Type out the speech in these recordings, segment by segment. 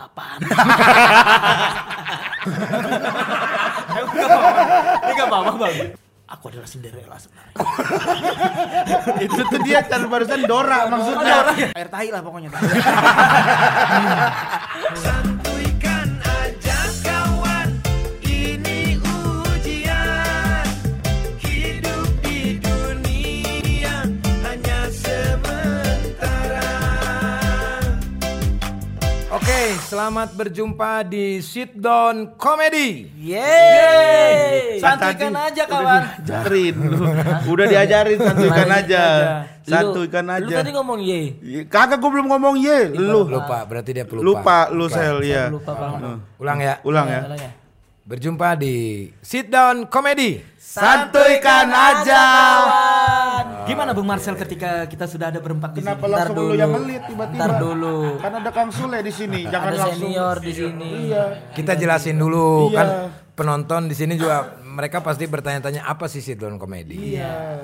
Lapan. Ini gak apa-apa bang. Aku adalah Cinderella sebenarnya. Itu tuh dia kan barusan Dora maksudnya. Ada orang ya? Air tahi lah pokoknya. selamat berjumpa di Sit Down Comedy. Yeay. Kan Santuikan aja kawan. Diajarin lu. Udah diajarin santuikan aja. Lu- Santuikan Lu aja. tadi ngomong ye. Iya, Kagak gua belum ngomong ye, lu. Lupa, berarti dia pelupa. Lupa lu sel ya. Lupa bang. Ulang ya. Ulang ya. Ulang ya. Berjumpa di Sit Down Comedy. Santuikan aja. Gimana Bung Marcel ketika kita sudah ada berempat di Kenapa sini? langsung lu yang ngelit tiba-tiba? Ntar dulu. Kan ada Kang Sule di sini, jangan Ada langsung. senior di sini. Iya. Kita jelasin dulu Iya. kan penonton di sini juga mereka pasti bertanya-tanya apa sih Sit Down Comedy. Iya.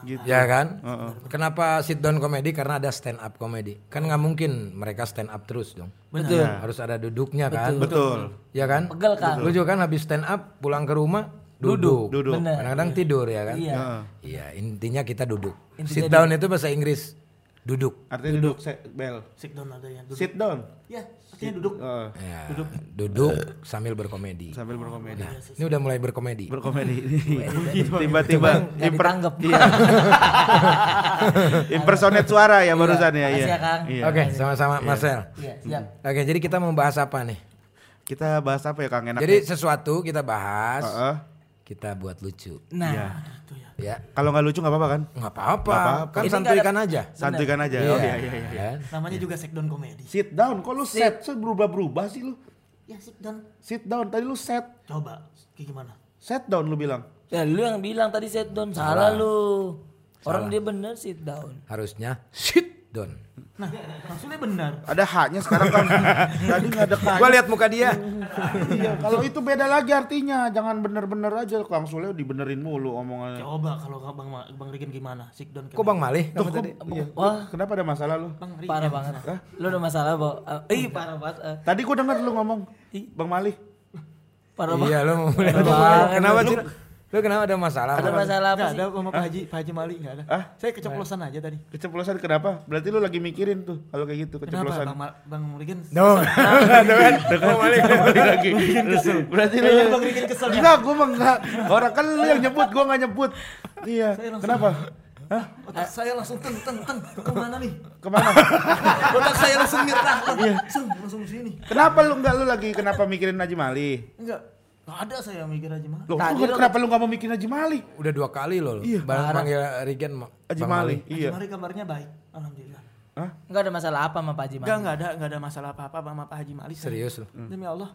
Gitu. Ya kan? Kenapa sit down comedy? Karena ada stand up comedy. Kan nggak mungkin mereka stand up terus dong. Betul. Harus ada duduknya kan? Betul. Ya kan? Pegel kan? Lu juga kan habis stand up pulang ke rumah duduk. Duduk. Bener. Kadang-kadang tidur ya kan? Iya. Iya, intinya kita duduk. Intinya sit down itu bahasa Inggris duduk. Artinya duduk, se- bel. Sit down ada yang duduk. Sit down. Ya, artinya duduk. Oh, Ya, duduk. sambil berkomedi. sambil berkomedi. Ini udah mulai berkomedi. Berkomedi. Tiba-tiba Nggak imper- ditanggap. Iya. Impersonate suara ya barusan ya, iya. ya, Kang. Iya. Oke, sama-sama Marcel. Iya, siap. Oke, jadi kita mau bahas apa nih? Kita bahas apa ya Kang enak? Jadi sesuatu kita bahas, Heeh. Kita buat lucu. Nah, Iya. itu ya. Ya, Kalau nggak lucu nggak apa-apa kan? nggak apa-apa. Kan santuikan aja. Santuikan aja. Oh iya iya iya. Kan? Namanya juga sit down comedy. Sit down, kok lu set? Set berubah-berubah sih lu. Ya, sit down. Sit down, tadi lu set. Coba, kayak gimana? Set down lu bilang. Ya lu yang bilang tadi sit down salah, lu. Orang dia bener sit down. Harusnya sit down. Nah, maksudnya benar. Ada haknya sekarang kan. tadi nggak ada. Gua lihat muka dia. Iya, kalau itu beda lagi artinya. Jangan bener-bener aja Kang Sule dibenerin mulu omongannya. Coba kalau Bang Ma- Bang Rigen gimana? Sit down. Kok Bang Malih Tuh, tadi? iya. Wah. Kenapa ada masalah lu? Bang Rigen. Parah banget. Lu ada masalah, Bo. Eh, ih, parah banget. eh. Tadi gua denger lu ngomong. Bang Malih. Parah banget. Iya, lu mau mulai. Kenapa sih? Lu kenapa ada masalah? Ada masalah apa Enggak sih? ada sama Pak Haji, Pak Haji Mali enggak ada. Ah? Saya keceplosan aja tadi. Keceplosan kenapa? Berarti lu lagi mikirin tuh kalau kayak gitu Kenapa keceplosan. Bang, Ma- Bang Rigen? No. Tuh kan? Bang Malih. lagi. Berarti lu Iya, Bang Rigen kesel. Enggak, gua mah enggak. Orang kan lu yang nyebut, gua enggak nyebut. Iya. Kenapa? Otak saya langsung teng teng teng ke mana nih? Ke mana? Otak saya langsung nyerah. Langsung langsung sini. kenapa lu enggak lu lagi kenapa mikirin Najib Mali? Enggak. Enggak ada saya mikir aja mah. Loh, Tadi lu lu- kenapa lu enggak mau mikirin Najib Mali? Udah dua kali loh. Iya, Barang panggil Regen Haji Bang Mali. Haji Iya. Mali kabarnya baik. Alhamdulillah. Hah? Enggak ada masalah apa sama Pak Haji Enggak, Mali? enggak ada, enggak ada masalah apa-apa sama Pak Haji Mali. saya. Serius lu. Demi Allah.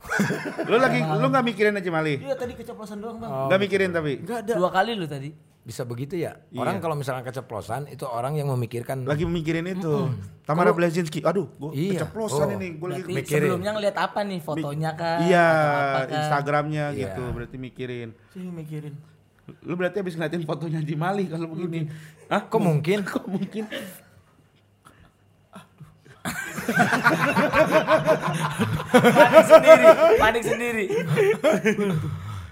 Lu lagi lu enggak mikirin Najib Mali? Iya tadi keceplosan doang, Bang. Enggak mikirin tapi. Enggak ada. Dua kali lu tadi. Bisa begitu ya? Orang kalau misalnya keceplosan itu orang yang memikirkan Lagi mikirin itu. Tamara Blazinski. Aduh, gua Iya. keceplosan Oh. ini. Gua lagi mikirin. sebelumnya ngeliat apa nih? Fotonya kan? Iya, Atau apa kan? Instagramnya Iya. gitu. Berarti mikirin. Saya mikirin. Lu berarti habis ngeliatin fotonya Haji Mali kalau begini. Hah? Kok mungkin? Kok mungkin? Panik sendiri, panik sendiri.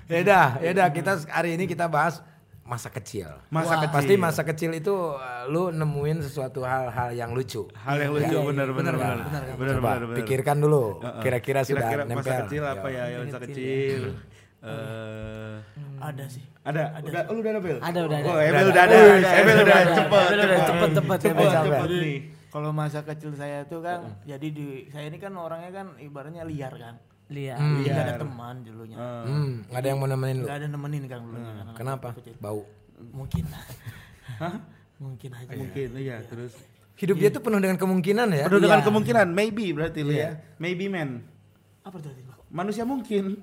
Ya udah, ya udah kita hari ini kita bahas masa kecil. Masa Wah. kecil. Pasti masa kecil itu uh, lu nemuin sesuatu hal-hal yang lucu. hal yang lucu benar benar benar. Benar Coba benar benar. pikirkan dulu. Kira-kira sudah Kira-kira nempel. masa kecil apa ya? ya masa kecil. Eh Ada sih. ada, udah, oh, lu udah ada Bel? Ada, udah ada. Oh, Ebel udah ada, Ebel udah udah ada. cepet, cepet, cepet, cepet, cepet nih. Kalau masa kecil saya tuh kan, jadi di saya ini kan orangnya kan ibaratnya liar kan. Lihat. Jadi nggak ada teman dulunya. Hmm, nggak ada yang mau nemenin lu. Nggak ada nemenin kan dulunya. kan. Kenapa? Bau. Mungkin. Mungkin aja. Mungkin iya, terus Hidup dia tuh penuh dengan kemungkinan ya. penuh dengan Iya. kemungkinan, maybe berarti lu ya. Maybe man. Apa Bang? Manusia mungkin,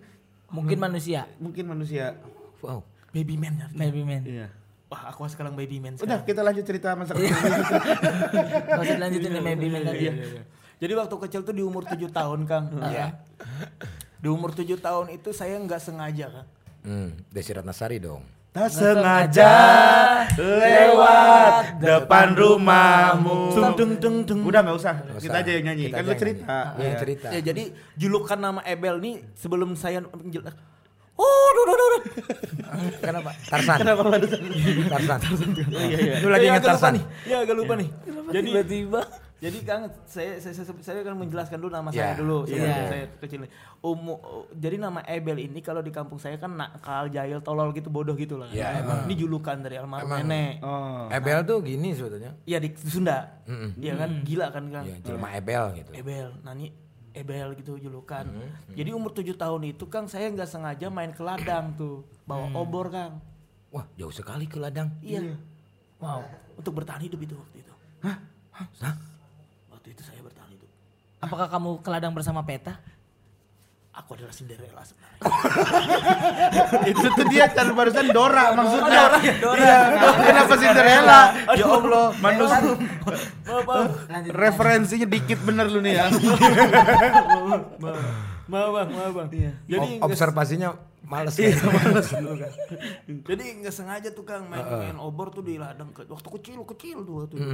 Mungkin manusia. mungkin manusia. Wow. Baby man ya. Maybe man. Iya. Wah, aku sekarang baby man. Udah, sekarang. kita lanjut cerita masa kecil. Gak usah lanjutin maybe man tadi. Jadi waktu kecil tuh di umur 7 tahun, Kang. Iya. Di umur 7 tahun itu saya nggak sengaja, Kang. Hmm, Desi Ratnasari dong. Tak sengaja lewat depan rumahmu. Dung, dung, dung, dung. Udah nggak usah, Nggak kita usah. aja yang nyanyi. Kita Kan lu cerita. nyanyi. Iya, cerita. Ya, jadi julukan nama Ebel nih sebelum saya menjelaskan. Oh, duh, duh, duh, duh. Kenapa? Tarsan. Kenapa barusan? Tarsan. Iya, iya. Lu lagi Ya, ingat agak lupa Tarsan? nih. Ya agak lupa nih. Jadi tiba-tiba jadi Kang saya saya, saya, saya kan menjelaskan dulu nama Ya. saya dulu sebelum Iya. saya kecil. Umu, jadi nama Ebel ini kalau di kampung saya kan nakal, jahil, tolol gitu, bodoh gitu lah. Ya, emang. Ini julukan dari almarhum nenek. Oh. Ebel tuh gini sebetulnya. Iya di Sunda. Iya kan gila kan Kang. Ya, jelma Ebel gitu. Ebel, nani Ebel gitu julukan. Hmm, Jadi umur tujuh tahun itu Kang saya nggak sengaja main ke ladang tuh, bawa Hmm. obor Kang. Wah, jauh sekali ke ladang. Iya. Wow. Untuk bertahan hidup itu waktu itu. Hah? Waktu itu saya bertahan hidup. apakah kamu ke ladang bersama peta Aku adalah Cinderella sebenarnya. itu tuh dia kan barusan Dora maksudnya. Dora, Dora. Iya, kenapa Cinderella? Ya Allah, manusia referensinya dikit bener lu nih ya. Maaf bang, maaf bang. Jadi Ob- observasinya males. kan? Jadi nggak sengaja tuh Kang main, main obor tuh di ladang ke, waktu kecil kecil tuh waktu itu.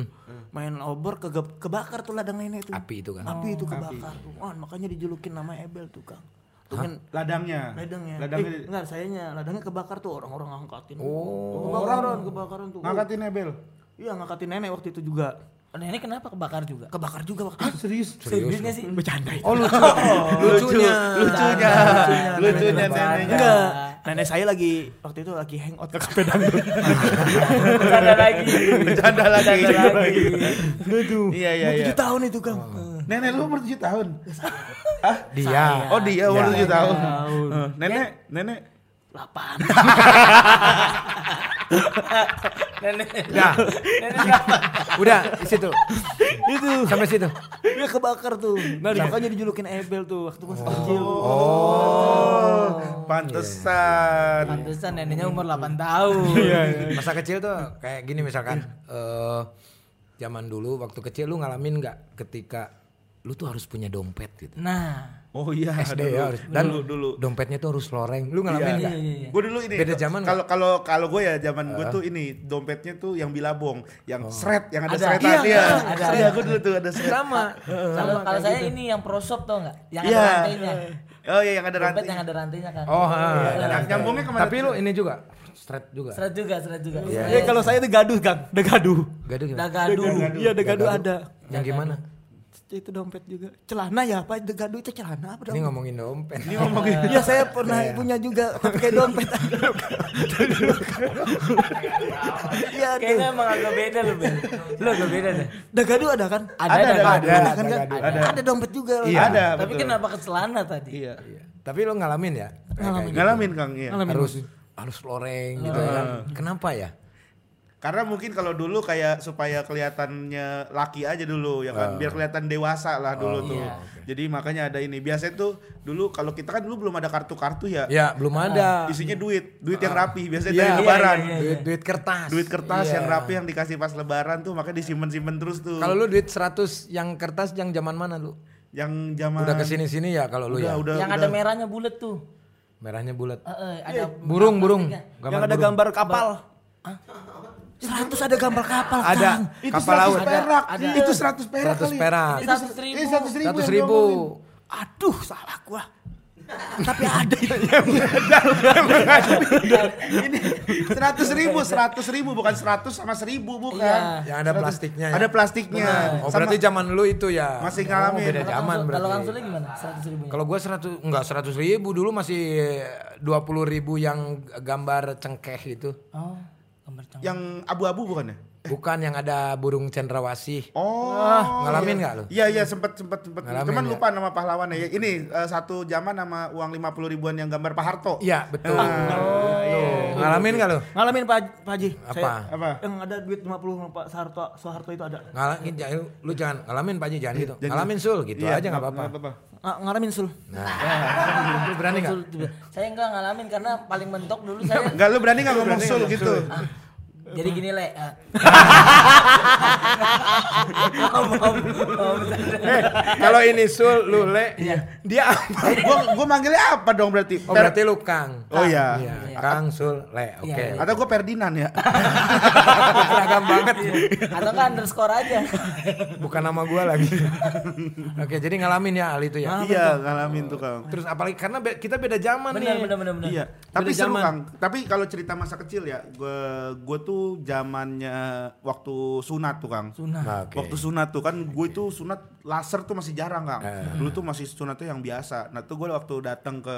Main obor ke kebakar tuh ladang nenek tuh. Api itu kan. Api itu kebakar tuh. Wah, makanya dijulukin nama Ebel tuh Kang. Tuh kan Ladangnya. ladangnya. Ladangnya Eh, enggak, sayanya ladangnya kebakar tuh orang-orang ngangkatin. Oh. Kebakaran, kebakaran tuh. ngangkatin Ebel. Iya, ngangkatin nenek waktu itu juga. Oh, nah, nenek kenapa kebakar juga? Kebakar juga waktu Hah? Serius? Serius gak sih? Bercanda itu. Oh lucu. Oh, lucunya. Lucunya. Lucunya, lucunya neneknya. Enggak. Nenek saya lagi waktu itu lagi hangout ke kafe dangdut. Bercanda lagi. Bercanda lagi. Bercanda lagi. Lucu. Iya iya iya. Itu tahun itu Kang. Oh. Nenek lu umur tujuh tahun. Ah, dia. Oh, dia umur tujuh tahun. Nenek, nenek Lapan. Nah, udah di situ. Itu sampai situ. Dia kebakar tuh. Nah, Makanya dijulukin Ebel tuh waktu masih oh. kecil. Oh. Pantesan. Pantesan neneknya umur 8 tahun. Iya, iya, Masa kecil tuh kayak gini misalkan iya. eh uh, zaman dulu waktu kecil lu ngalamin nggak ketika lu tuh harus punya dompet gitu. nah Oh iya, SD dulu. ya harus. Dan dulu dulu. dompetnya tuh harus loreng. Lu ngalamin nggak? iya iya iya Gue dulu ini Beda zaman Kalau kalau kalau gue ya zaman gue tuh ini dompetnya tuh yang bilabong, yang seret, yang ada, Ada. seretan Iya, dia. ada. Iya, gue dulu tuh ada seret. Sama. kalau kalau saya ini yang prosop tau nggak yang Iya. ada rantainya Oh iya yang ada dompet rantai. yang ada rantainya kan Oh, Iya, ada Yang nyambungnya ke mana? Tapi lu ini juga straight juga. seret juga seret juga Iya. Ya kalau saya degaduh Kang, degaduh. Gaduh gimana? dagadu Iya, degaduh ada. Yang gimana? Itu dompet juga. Celana ya, apa? Degaduh itu celana apa Ini dompet? ngomongin dompet. Ini ngomongin Iya, saya pernah punya juga tapi kayak dompet. Iya, kayaknya emang agak beda lu Ben lu agak beda deh Dagadu ada kan? ada Ada, dagadu. ada, Ada kan? kan? Dagadu. Ada. Ada dompet juga. Iya, ada. tapi betul. kenapa ke celana tadi Iya. Tapi lu ngalamin ya? Kayak gitu. Ngalamin Kang, iya. Ngalamin. Harus harus loreng gitu kan. Kenapa ya? Karena mungkin kalau dulu kayak supaya kelihatannya laki aja dulu ya kan, biar kelihatan dewasa lah dulu tuh. iya. Jadi makanya ada ini. Biasanya tuh dulu kalau kita kan dulu belum ada kartu-kartu ya. Ya, belum ada. Isinya duit, duit yang rapi. Biasanya Iya, dari iya, lebaran. iya, iya. Duit duit kertas. Duit kertas Iya. yang rapi yang dikasih pas lebaran tuh makanya disimpan-simpan terus tuh. Kalau lu duit 100 yang kertas yang zaman mana lu? yang zaman Udah ke sini sini ya kalau lu ya. udah, yang udah. ada merahnya bulat tuh Merahnya bulat. Eh, eh, ada Burung burung. Yang ada gambar kapal. Seratus ada gambar kapal. Ada Kang. itu kapal 100 laut. perak. Ada. Itu 100 perak 100 kali. perak. Ini seratus ribu. Eh, 100 ribu. 100 yang ribu. Aduh, salah gua. Tapi ada itu. Ini 100 ribu, 100 ribu bukan 100 sama 1000 bukan. Iya. Yang ada plastiknya ya? Ada plastiknya. Oh, Sama- berarti zaman lu itu ya. Masih Oh, ngalamin. beda Kalau zaman berarti. kalau langsungnya gimana seratus ribu Kalau gua 100 enggak 100 ribu dulu masih 20 ribu yang gambar cengkeh itu. oh yang abu-abu bukan ya? Bukan yang ada burung cendrawasih. Oh, ngalamin iya. nggak lu? Iya iya sempet sempet sempet. Ngalamin Cuman ya? lupa nama pahlawannya ya. Ini eh, satu zaman nama uang 50 ribuan yang gambar Pak Harto. Iya, betul. Ah, Tuh. Ngalamin enggak lu? Ngalamin Pak Pak Haji. Apa? Saya- Apa? Yang ada duit 50 Pak Soeharto, Soeharto itu ada. Ngalamin jangan lu jangan ngalamin Pak Haji jangan gitu. Jangan. Ngalamin sul gitu Iya, aja enggak apa-apa. apa-apa. Ah, ngalamin sul. Nah, lu berani enggak? saya enggak ngalamin karena paling mentok dulu saya Enggak lu berani enggak ngomong sul gitu? Jadi gini le. eh. Om, om, om. Eh, kalau ini Sul, lu Le, dia apa? gua gua manggilnya apa dong berarti? Oh berarti lu Kang. Oh iya. Iya, Kang Sul, Le, oke. Iya, iya. Atau gua Ferdinand ya? Banget. Atau kan underscore aja. Bukan nama gua lagi. Oke, jadi ngalamin ya hal itu ya. iya, ngalamin tuh Kang. Terus apalagi karena be- kita beda zaman Benar, nih. benar, benar, benar. Iya, tapi Beda seru zaman. Kang. Tapi kalau cerita masa kecil ya, gue gue tuh zamannya waktu sunat tuh Kang. Sunat. Nah, oke. Waktu sunat tuh kan gue itu sunat laser tuh masih jarang Kang. Eh. Dulu tuh masih sunatnya yang biasa. Nah tuh gue waktu datang ke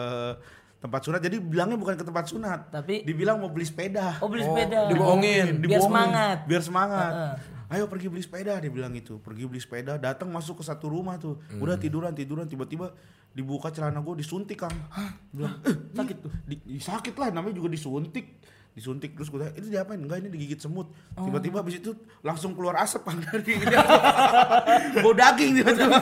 tempat sunat, jadi bilangnya bukan ke tempat sunat, Tapi- dibilang mau beli sepeda. Oh beli Oh, sepeda. dibohongin. Biar Dibohongin. semangat. Biar semangat. Heeh. Ayo pergi beli sepeda dia bilang itu. Pergi beli sepeda, datang masuk ke satu rumah tuh. Udah tiduran tiduran tiba-tiba dibuka celana gue disuntik Kang. Hah? Bilang, eh, sakit tuh. Di, di- sakit lah namanya juga disuntik. Disuntik terus gue tanya, itu diapain? Enggak ini digigit semut. Tiba-tiba habis itu langsung keluar asap Kang dari ini. Bau daging tiba-tiba.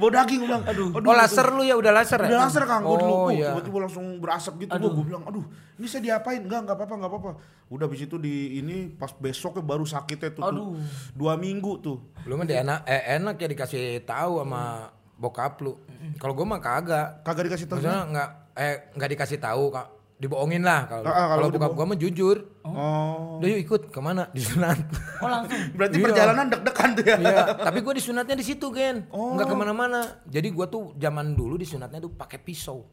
Bau daging gue bilang, aduh. Oh laser lu ya udah laser ya? Udah laser Kang, gue dulu. Oh Oh, iya. Tiba-tiba langsung berasap gitu. Gue bilang, aduh ini saya diapain? Enggak, enggak apa-apa, enggak apa-apa. Udah habis itu di ini pas besoknya baru sakitnya tuh, tuh. Aduh. Dua minggu tuh. Lu mah enak, eh, enak ya dikasih tahu sama bokap lu. Kalau gua mah kagak. Kagak dikasih tahu. Maksudnya nggak eh nggak dikasih tahu kak dibohongin lah kalau Ah, ah, kalau bokap gua mah jujur Oh. udah yuk ikut ke mana disunat Oh langsung. Berarti Iya. perjalanan deg-degan tuh ya. iya tapi gua disunatnya di situ gen Oh. nggak ke mana-mana jadi gua tuh zaman dulu disunatnya tuh pakai pisau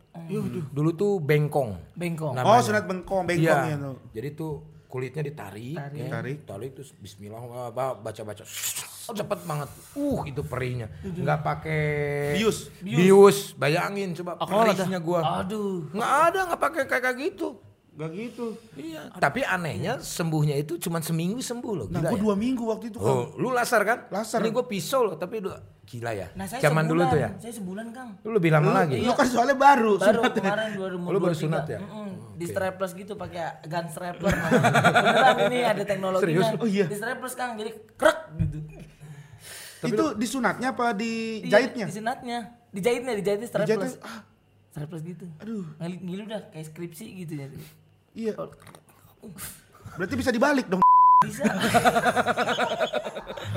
dulu tuh bengkong Bengkong. Oh, sunat bengkong, bengkongnya iya tuh. jadi tuh kulitnya ditarik, Tarik. ya. Tarik. tarik terus Bismillah apa baca-baca cepet banget uh itu perihnya nggak pakai Bius. bius bayangin coba ada? perihnya gua Aduh. nggak ada nggak pakai kayak gitu Gak gitu. Iya. Tapi anehnya sembuhnya itu cuma seminggu sembuh loh. Nah, Gila gue ya? dua minggu waktu itu kan. Oh, lu laser kan? Laser. Ini gue pisau loh, tapi udah gila ya. Nah saya Zaman sebulan. dulu tuh ya. Saya sebulan Kang. Lu lebih lama lagi. Lu kan soalnya baru. Baru sunatnya. kemarin 2023. Oh, lu baru sunat ya? Mm-mm. Di strapless gitu pakai gun strapler. Beneran ini ada teknologinya. Serius? Oh, iya. Di strapless Kang jadi krek gitu. Itu di sunatnya apa di Iya, jahitnya? Di sunatnya. Dijahitnya, dijahitnya strapless. Dijahitnya, ah. Strapless gitu. Aduh. Ngilu, ngilu dah kayak skripsi gitu ya. Iya. Berarti bisa dibalik dong. Bisa.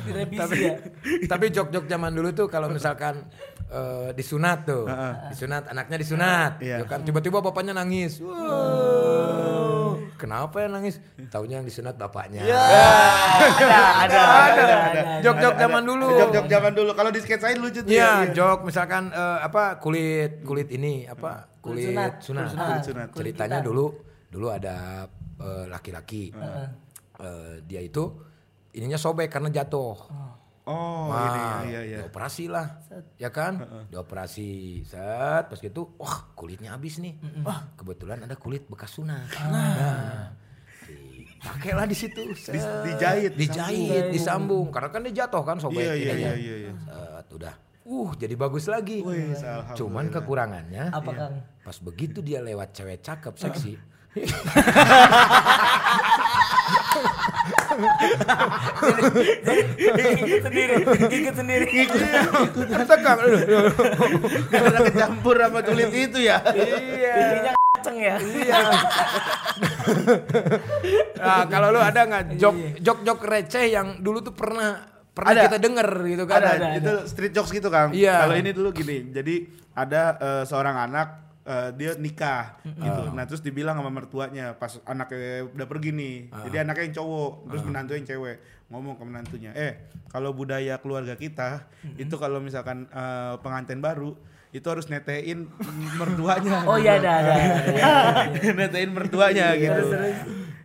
Direvisi ya. tapi jok-jok zaman dulu tuh kalau misalkan eh, disunat tuh, disunat anaknya disunat, Iya. ya kan tiba-tiba bapaknya nangis. Wow. Kenapa ya nangis? Taunya yang disunat bapaknya. ada, ada, ada, ada. Jok-jok zaman dulu. Jok-jok zaman dulu. Kalau di sketsain lucu tuh Iya, ya. jok misalkan eh, apa kulit kulit ini apa Kulit kulit sunat. sunat. Kulit sunat. Kulit Ceritanya dulu dulu ada eh, laki-laki. Eh, dia itu ininya sobek karena jatuh. Oh, Wah, ini iya iya. dioperasi lah, ya kan? Dioperasi, set, pas gitu, wah kulitnya habis nih. Wah, kebetulan ada kulit bekas sunat. Nah, dipakailah di situ, set. dijahit, dijahit, disambung. Karena kan dia jatuh kan sobek Iya iya ininya. iya iya. iya. Set, udah. Uh, jadi bagus lagi. Wih. Cuman kekurangannya Apa Kang? pas begitu dia lewat cewek cakep seksi. Gigit sendiri, gigit sendiri. Tegang. Karena kecampur sama kulit itu ya. Giginya kaceng ya. Iya. nah, kalau lu ada nggak jok jok jok receh yang dulu tuh pernah pernah Ada. kita denger gitu kan? ada, ada, itu street jokes gitu Kang. Iya. Kalau ini dulu gini, jadi ada eh, seorang anak eh, dia nikah gitu. Nah terus dibilang sama mertuanya pas anaknya udah pergi nih, jadi anaknya yang cowok, terus menantu yang cewek ngomong ke menantunya, eh kalau budaya keluarga kita itu kalau misalkan eh, pengantin baru itu harus netein mertuanya. Oh iya ada, ada. netein mertuanya gitu.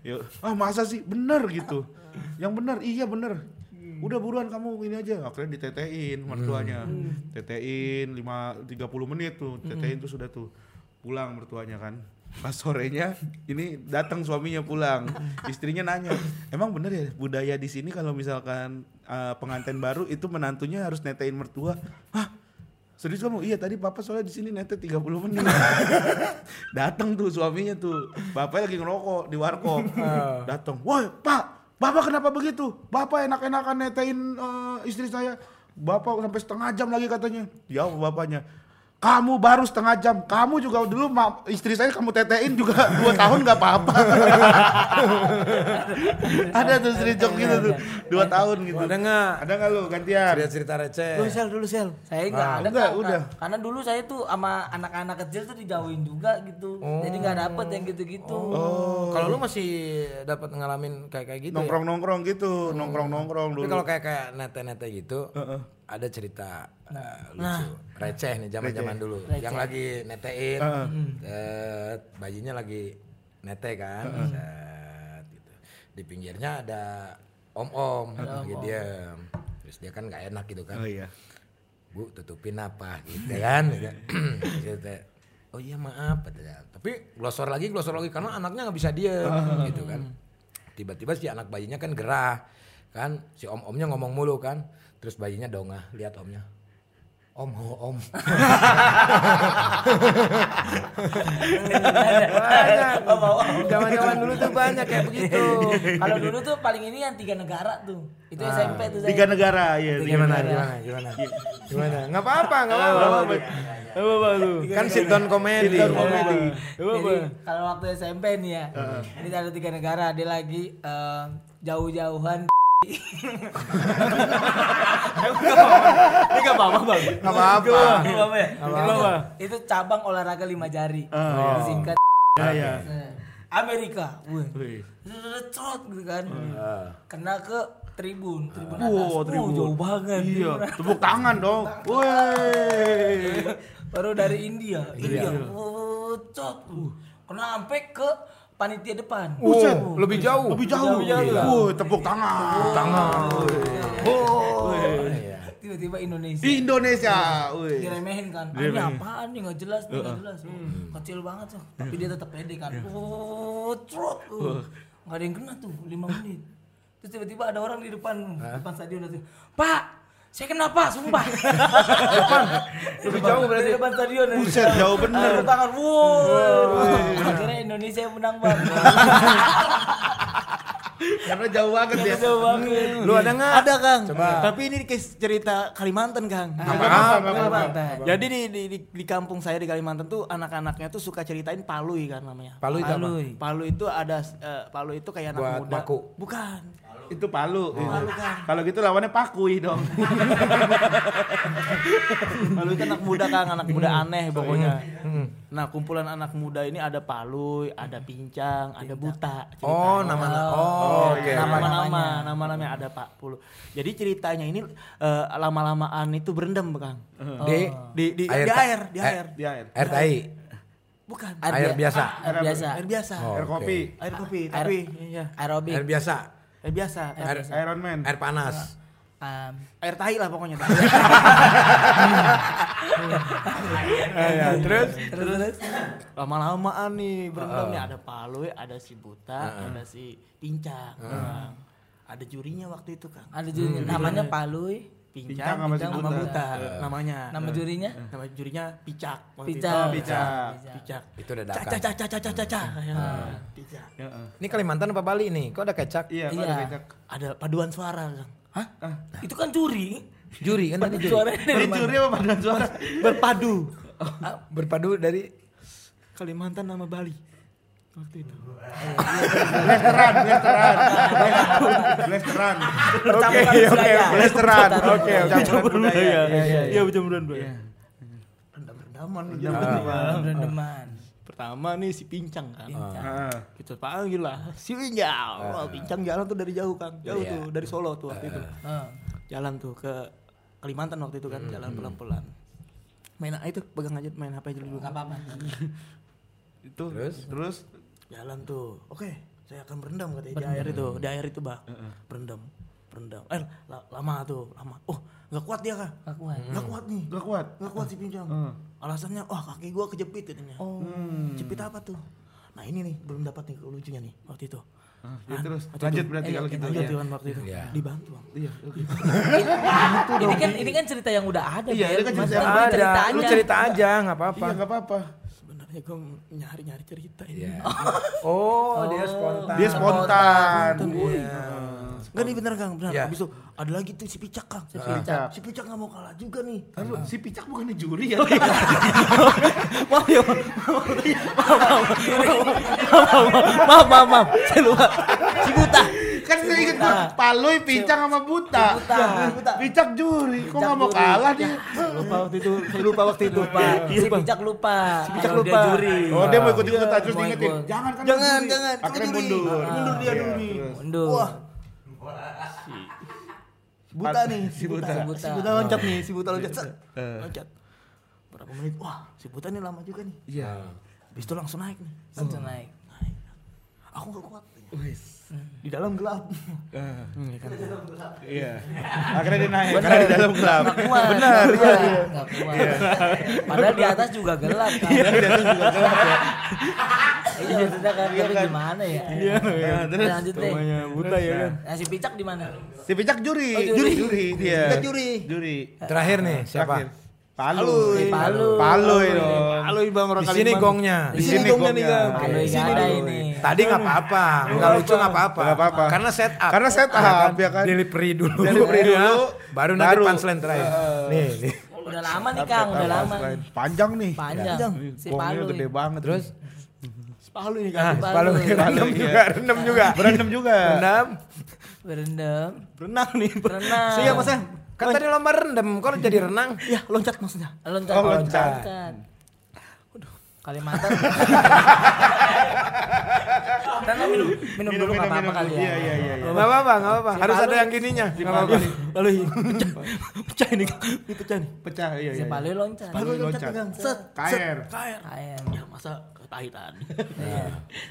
Yuk, ah masa sih bener gitu. Yang bener, iya bener. Udah buruan kamu ini aja. Akhirnya ditetein mertuanya. Tetein 5 30 menit tuh. Tetein tuh sudah tuh. Pulang mertuanya kan. Pas sorenya ini datang suaminya pulang. Istrinya nanya, "Emang bener ya budaya di sini kalau misalkan eh, pengantin baru itu menantunya harus netein mertua?" Hah? Serius kamu? Iya tadi papa soalnya di sini nete 30 menit. Datang tuh suaminya tuh. Bapaknya lagi ngerokok di warkop. Datang. Woi, Pak, Bapak kenapa begitu? Bapak enak-enakan netein eh, istri saya. Bapak sampai setengah jam lagi katanya. Jawab bapaknya. Kamu baru setengah jam, kamu juga dulu ma- istri saya kamu tetein juga dua tahun nggak apa-apa. Ada tuh screenshot gitu tuh, dua tahun gitu. Ada nggak? Ada nggak lu gantian? Cerita-cerita receh. Dulu sel, dulu sel. Saya nggak ada enggak, udah. Karena dulu saya tuh sama anak-anak kecil tuh dijauhin juga gitu. Jadi nggak dapet yang gitu-gitu. Oh. Kalau lu masih dapat ngalamin kayak kayak gitu ya? Nongkrong-nongkrong gitu, nongkrong-nongkrong Tapi dulu. kalau kayak kayak nete-nete gitu, ada cerita eh, lucu, receh nih zaman-zaman dulu. Yang lagi netein, set, bayinya lagi nete kan, set, gitu. Di pinggirnya ada om-om lagi diam. Terus dia kan nggak enak gitu kan. Oh iya. Bu tutupin apa gitu kan. Dia tanya, oh iya maaf. Tapi glosor lagi glosor lagi karena anaknya nggak bisa diam gitu kan. Tiba-tiba si anak bayinya kan gerah kan si om-omnya ngomong mulu kan. Terus bayinya dongah lihat omnya. Om ho om. banyak. Zaman-zaman dulu tuh banyak kayak begitu. Kalau dulu tuh paling ini yang tiga negara tuh. Itu SMP tuh saya. Tiga negara, iya. tiga Gimana negara. gimana gimana? Gimana? Nggak apa-apa, nggak apa-apa. Kan sitcom komedi. Jadi kalau waktu SMP nih ya, ini ada tiga negara, dia lagi eh, jauh-jauhan. Ini gak apa-apa bang. Nggak apa-apa. Apa ya? Itu, itu cabang olahraga lima jari. Disingkat. Ya, ya. Eh, Amerika, wih. Trot gitu kan. Kena ke tribun, tribun Wow, atas. tribun. Uh, jauh banget. Iya, Tribun tepuk tangan dong. Woi. Baru dari India. India. Uh. Kena sampai ke panitia depan. Buset. Uh. Lebih jauh. Lebih jauh. Gila. Wuh, tepuk tangan. Tepuk tangan. Tiba-tiba Indonesia. Di Indonesia. Wih. diremehin kan ini apaan nih nggak jelas nih nggak jelas kecil banget tuh tapi dia tetap pede kan oh trot uh. nggak ada yang kena tuh lima menit terus tiba-tiba ada orang di depan depan stadion itu pak saya kenapa sumpah Lebih jauh berarti. di depan stadion Buset, jauh bener. Tepuk tangan wow akhirnya Indonesia yang menang bang Karena jauh banget ya. jauh banget Lu ada nggak? Ada kang. Coba. Tapi ini cerita Kalimantan kang. Nggak apa-apa. Kalimantan. Jadi di, di, di, di kampung saya di Kalimantan tuh anak-anaknya tuh suka ceritain palui kan namanya. Palu itu apa? Palui. Palu itu ada eh, palu itu kayak anak Buat muda. baku. Bukan. Itu Palu. Palu, kan. Kalau gitu lawannya Pakui dong. Palu itu anak muda kang, anak muda aneh pokoknya. Nah kumpulan anak muda ini ada palu, ada pincang, ada buta. Oh, nama Oh, oke. nama-nama, nama-nama ada Pak Pulu. Jadi ceritanya ini eh, lama-lamaan itu berendam kang. Di Di di di ta- air, di air. Di air. Air tai. Bukan. Air bia- biasa. air biasa Air biasa. Oh, Air kopi. Air kopi, tapi iya. aerobik Air biasa. Air biasa. Air, Iron Man. air panas. Um, Air tai lah pokoknya. terus terus Lama-lamaan nih berendam nih ada palu, ada si buta, ada si pincang. Kang. Ada jurinya waktu itu Kang. ada jurinya namanya Palui Pincang, Pincang sama si sama buta. buta namanya. nama jurinya Nama jurinya Picak. waktu Picak. itu. Oh, Picak. Picak. itu udah Caca dakar. caca caca caca. Ya, Picak. Heeh. Ini Kalimantan apa Bali nih? Kok ada kecak? Iya, Iya. ada kecak. Ada paduan suara Kang. hah itu kan juri Juri kan tadi juri. suaranya dari curi apa paduan suara? Berpadu. Berpadu dari Kalimantan sama Bali. Waktu itu. Blasteran, blasteran. Blasteran. percampuran budaya Blasteran. Oke, Campuran budaya. Iya, berjam-berjam dua. Rendam-rendaman nih jam Rendeman. Pertama nih si Pincang kan. Heeh. Kita panggil lah. Si Pincang. Wah, Pincang jalan tuh dari jauh Kang. Jauh Iya. tuh dari Solo tuh waktu itu. Heeh. Jalan tuh ke Kalimantan waktu itu kan, jalan pelan-pelan. Main ah, itu pegang aja main HP aja dulu. Gak apa-apa. Itu Terus? terus Jalan tuh. Oke, saya akan berendam katanya di air itu. Di air itu, Bang. Berendam. Berendam. Eh, la- lama tuh, lama. Oh, nggak kuat dia, Kang. Gak kuat. Nggak kuat nih. gak kuat. Nggak kuat si Pincang. Heeh. Alasannya, wah kaki gua kejepit katanya. Oh. Jepit apa tuh? Nah ini nih belum dapat nih lucunya nih waktu itu. Ah, ya terus lanjut itu. berarti Eh, kalau gitu. Lanjut kan waktu itu. Iya. Dibantu bang. Iya, oke. ini kan ini kan cerita yang udah ada. Iya, ini kan cerita yang ada. cerita Lu aja. cerita aja, nggak apa-apa. Iya, enggak apa-apa. Sebenarnya gua nyari-nyari cerita ini. Iya. Oh, dia spontan. Dia spontan. Iya. Enggak nih bener Kang, bener. Ya. Habis itu ada lagi tuh si Picak Kang. Si Picak. Si Picak nggak mau kalah juga nih. Lalu si Picak bukannya juri ya? Maaf ya. Maaf, maaf, maaf. Saya lupa. Si Buta. Kan saya ingat gua, Palui, Picak sama Buta. Buta. Picak juri, kok nggak mau kalah dia? Lupa waktu itu. Lupa waktu itu. Lupa. Iya, Si Bang. Picak lupa. Si Picak Dia lupa. juri. Oh dia mau ikut ikutan Iya, terus ikut. Jangan kan Jangan, jangan. Akhirnya mundur. Mundur dia dulu Iya, nih. terus. Mundur. Wah. Si Buta nih, si Buta. Si Buta. Si loncat nih, si Buta loncat. set. Loncat. Berapa menit? Wah, si Buta nih lama juga nih. Iya. Habis itu langsung naik nih. Langsung naik. Naik. Aku gak kuat. Di dalam gelap. Eh, kan. Iya. Akhirnya dia naik karena di dalam gelap. Benar, iya. kuat. Padahal di atas juga gelap kan. Iya, di atas juga gelap ya. Iya maksudnya kan tapi gimana ya? Iya, iya. Terus lanjut deh. Buta ya kan. Nah, si Picak di mana? Si Picak juri. Oh, juri. Juri dia. Kita juri. Juri. Terakhir nih siapa? Terakhir. Palu. Si Palu. Palu dong. Halo Bang Di sini gongnya. Di sini gongnya nih Kang. Palu Di nggak sini ada dulu. ini. Tadi nggak apa-apa, nggak lucu nggak apa-apa. Nggak apa-apa. Karena set up. Karena set up, ya kan? Delivery dulu. Delivery dulu. Baru nanti punchline terakhir. Nih, nih. Udah lama nih Kang, udah lama. Panjang nih. Panjang. Si Gongnya Palu. gede banget. Terus Palu nih kan. Palu. Palu rendam iya. juga, rendam juga. Berendam juga. Rendam. Berendam. Berenang nih. Berenang. Siap Mas ya. Kan tadi lomba rendam, kok jadi renang? Ya, loncat maksudnya. Loncat. Oh, loncat. loncat. Kalimantan. Karena minum minum dulu nggak apa-apa kali ya. Iya, iya, iya. iya. Nggak apa-apa, nggak apa-apa. Harus Palu. ada yang gininya. Nggak apa-apa. Lalu ini pecah. Pecah ini. Ini pecah nih. Pecah, iya, Si iya. Palu loncat. Palu loncat Kang. Set. Kair. Kair. Kayak Ya masa ketahitan. Iya.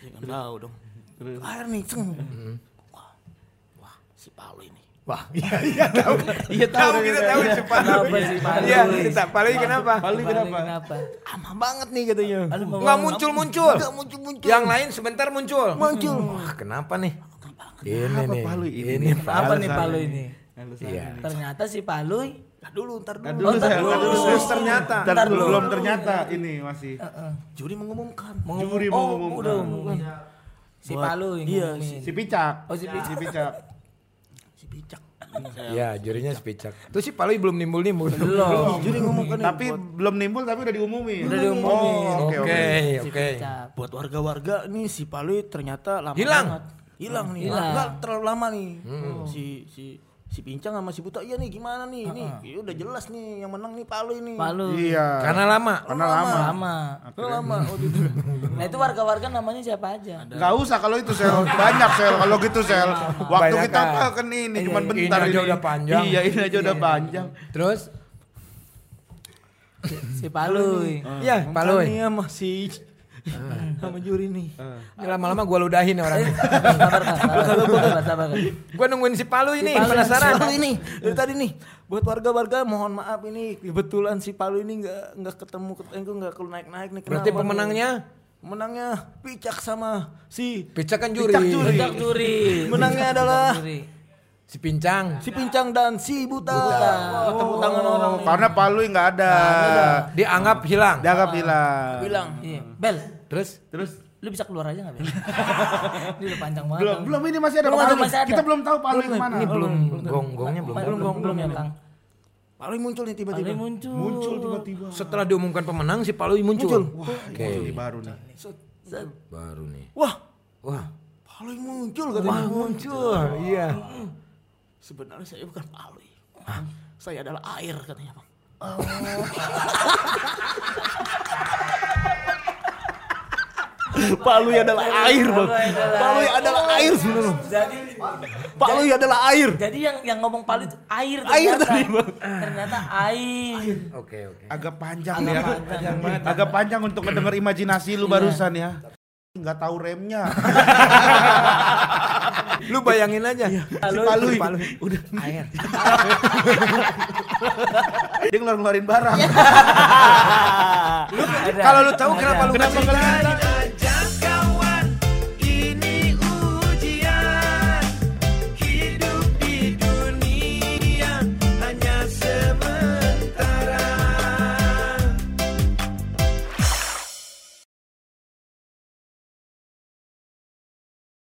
Jangan tahu dong. Kair nih, ceng. Wah. Wah, si Palu ini. Wah, iya, iya tahu. Iya tahu, kita tahu si Palu. Kenapa si Palu? Iya, kita Palu kenapa? Palu kenapa? kenapa? Aman banget nih katanya. Aduh, Nggak Bang. muncul-muncul. Enggak muncul-muncul. Yang lain sebentar muncul. muncul. Wah, kenapa nih? Ini nih. Palu ini? Ini Apa nih. Palu ini? Iya. Ternyata si Palu Ntar dulu, ntar dulu. Ntar dulu, Oh, ntar saya. dulu. Ntar dulu. Terus ternyata. Ntar dulu. Belum ternyata ini masih. Juri mengumumkan. Juri Oh, mau ngomong. udah umumkan. Si Palu yang iya. Si Picak. Oh, si Picak. Si Picak. Picak. Iya, jurinya sepicak. Terus si Palu belum nimbul-nimbul. Belum. Juri ngumumkan nih Tapi belum nimbul tapi udah diumumin. Udah diumumin. Oh, oke Oke, buat warga-warga nih si Palu ternyata lama Hilang. banget. Hilang nih. Hilang. Enggak terlalu lama nih. Si si si Pincang sama si Buta iya nih gimana nih? Ini ya udah jelas nih yang menang nih Palu ini. Palu. Iya. Karena lama. Karena lama. Lama. Oh, lama. Oh, gitu. Nah itu warga-warga namanya siapa aja? Gak usah kalau itu sel banyak sel kalau gitu sel. Waktu Banyak kita kan. kan ini Iya, cuma iya. bentar Ini aja udah panjang. Iya ini aja udah panjang. Terus Si Palu. Iya, Palu. Sama si sama juri nih. Ini lama-lama gua ludahin orangnya. Sabar sabar, sabar, sabar. gua nungguin si Palu ini, Palu. penasaran. Palu ini dari tadi nih buat warga-warga mohon maaf ini kebetulan si Palu ini nggak nggak ketemu ketemu nggak keluar naik-naik nih. Berarti pemenangnya Menangnya Picak sama si Picak kan juri. Picak juri. Pecak juri. Menangnya adalah Juri. Si Pincang. si Pincang dan si Buta. Wah, tepuk tangan orang. Karena Palu nggak ada. Dianggap hilang. Dianggap hilang. bilang Iya. Bel, Terus Terus lu bisa keluar aja nggak Bel? Ini udah panjang banget. belum belum ini masih ada Belum masih ada. Kita belum tahu Palu ke mana. ini belum gong-gongnya belum. Belum, belum, belum ya Kang. Palu muncul nih Palu tiba-tiba. muncul. Muncul tiba-tiba. Setelah diumumkan pemenang si Palu muncul. Oke. Oke. baru nih. Baru nih. Wah, Wah. Palu muncul katanya. muncul. Iya. Sebenarnya saya bukan Palu. Saya adalah air katanya, Bang. Palu adalah air, Bang. Palu adalah air sebenarnya. Jadi Palu adalah air. jadi yang yang ngomong Palu itu air Air ternyata. tadi, Bang. Ternyata air. Oke, oke. Agak panjang ya. Agak panjang untuk mendengar imajinasi lu barusan ya. Nggak tahu remnya. Lu bayangin aja. Si Palu. Udah air. Dia ngeluarin barang. Ada. Kalau lu tahu kenapa lu nggak Kenapa?